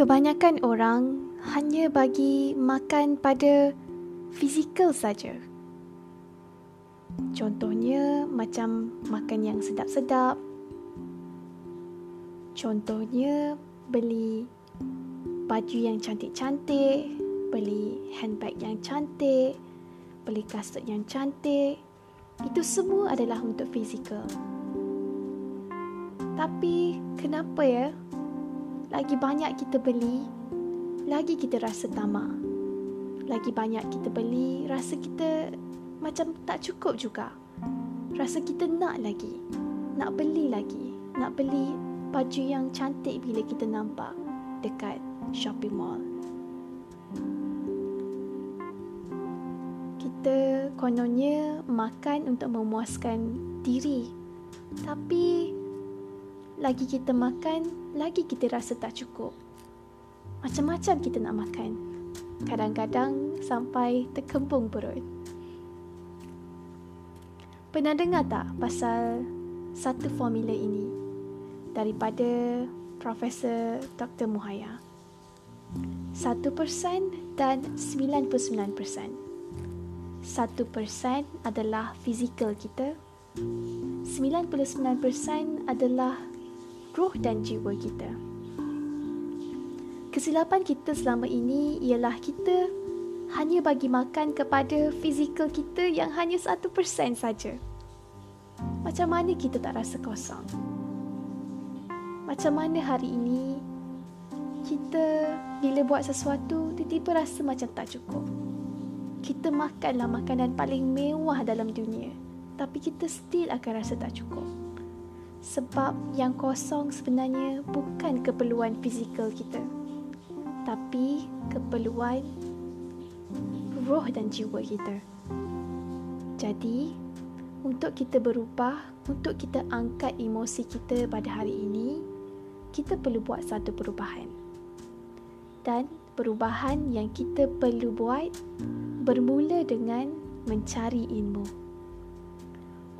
Kebanyakan orang hanya bagi makan pada fizikal saja. Contohnya macam makan yang sedap-sedap. Contohnya beli baju yang cantik-cantik, beli handbag yang cantik, beli kasut yang cantik. Itu semua adalah untuk fizikal. Tapi kenapa ya lagi banyak kita beli, lagi kita rasa tamak. Lagi banyak kita beli, rasa kita macam tak cukup juga. Rasa kita nak lagi, nak beli lagi, nak beli baju yang cantik bila kita nampak dekat shopping mall. Kita kononnya makan untuk memuaskan diri. Tapi lagi kita makan, lagi kita rasa tak cukup. Macam-macam kita nak makan. Kadang-kadang sampai terkembung perut. Pernah dengar tak pasal satu formula ini daripada Profesor Dr. Muhaya? 1% dan 99%. 1% adalah fizikal kita. 99% adalah roh dan jiwa kita. Kesilapan kita selama ini ialah kita hanya bagi makan kepada fizikal kita yang hanya satu persen saja. Macam mana kita tak rasa kosong? Macam mana hari ini kita bila buat sesuatu tiba-tiba rasa macam tak cukup. Kita makanlah makanan paling mewah dalam dunia tapi kita still akan rasa tak cukup sebab yang kosong sebenarnya bukan keperluan fizikal kita tapi keperluan roh dan jiwa kita. Jadi untuk kita berubah untuk kita angkat emosi kita pada hari ini kita perlu buat satu perubahan. Dan perubahan yang kita perlu buat bermula dengan mencari ilmu.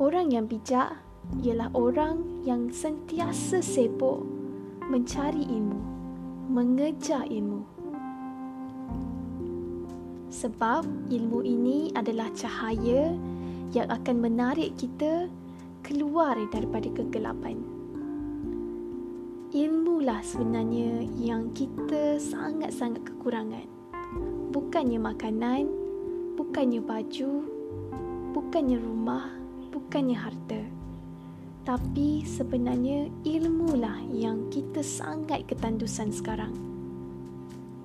Orang yang bijak ialah orang yang sentiasa sibuk mencari ilmu, mengejar ilmu. Sebab ilmu ini adalah cahaya yang akan menarik kita keluar daripada kegelapan. Ilmulah sebenarnya yang kita sangat-sangat kekurangan. Bukannya makanan, bukannya baju, bukannya rumah, bukannya harta tapi sebenarnya ilmulah yang kita sangat ketandusan sekarang.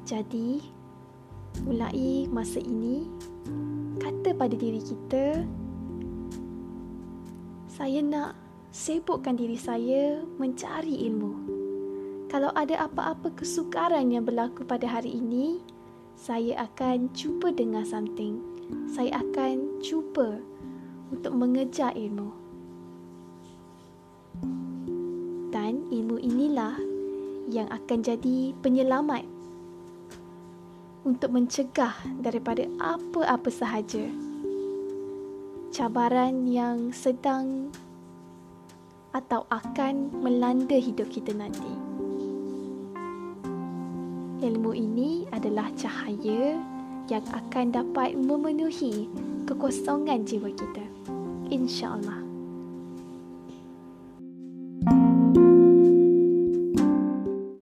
Jadi, mulai masa ini, kata pada diri kita, saya nak sibukkan diri saya mencari ilmu. Kalau ada apa-apa kesukaran yang berlaku pada hari ini, saya akan cuba dengar something. Saya akan cuba untuk mengejar ilmu. Ilmu inilah yang akan jadi penyelamat untuk mencegah daripada apa-apa sahaja cabaran yang sedang atau akan melanda hidup kita nanti. Ilmu ini adalah cahaya yang akan dapat memenuhi kekosongan jiwa kita. InsyaAllah.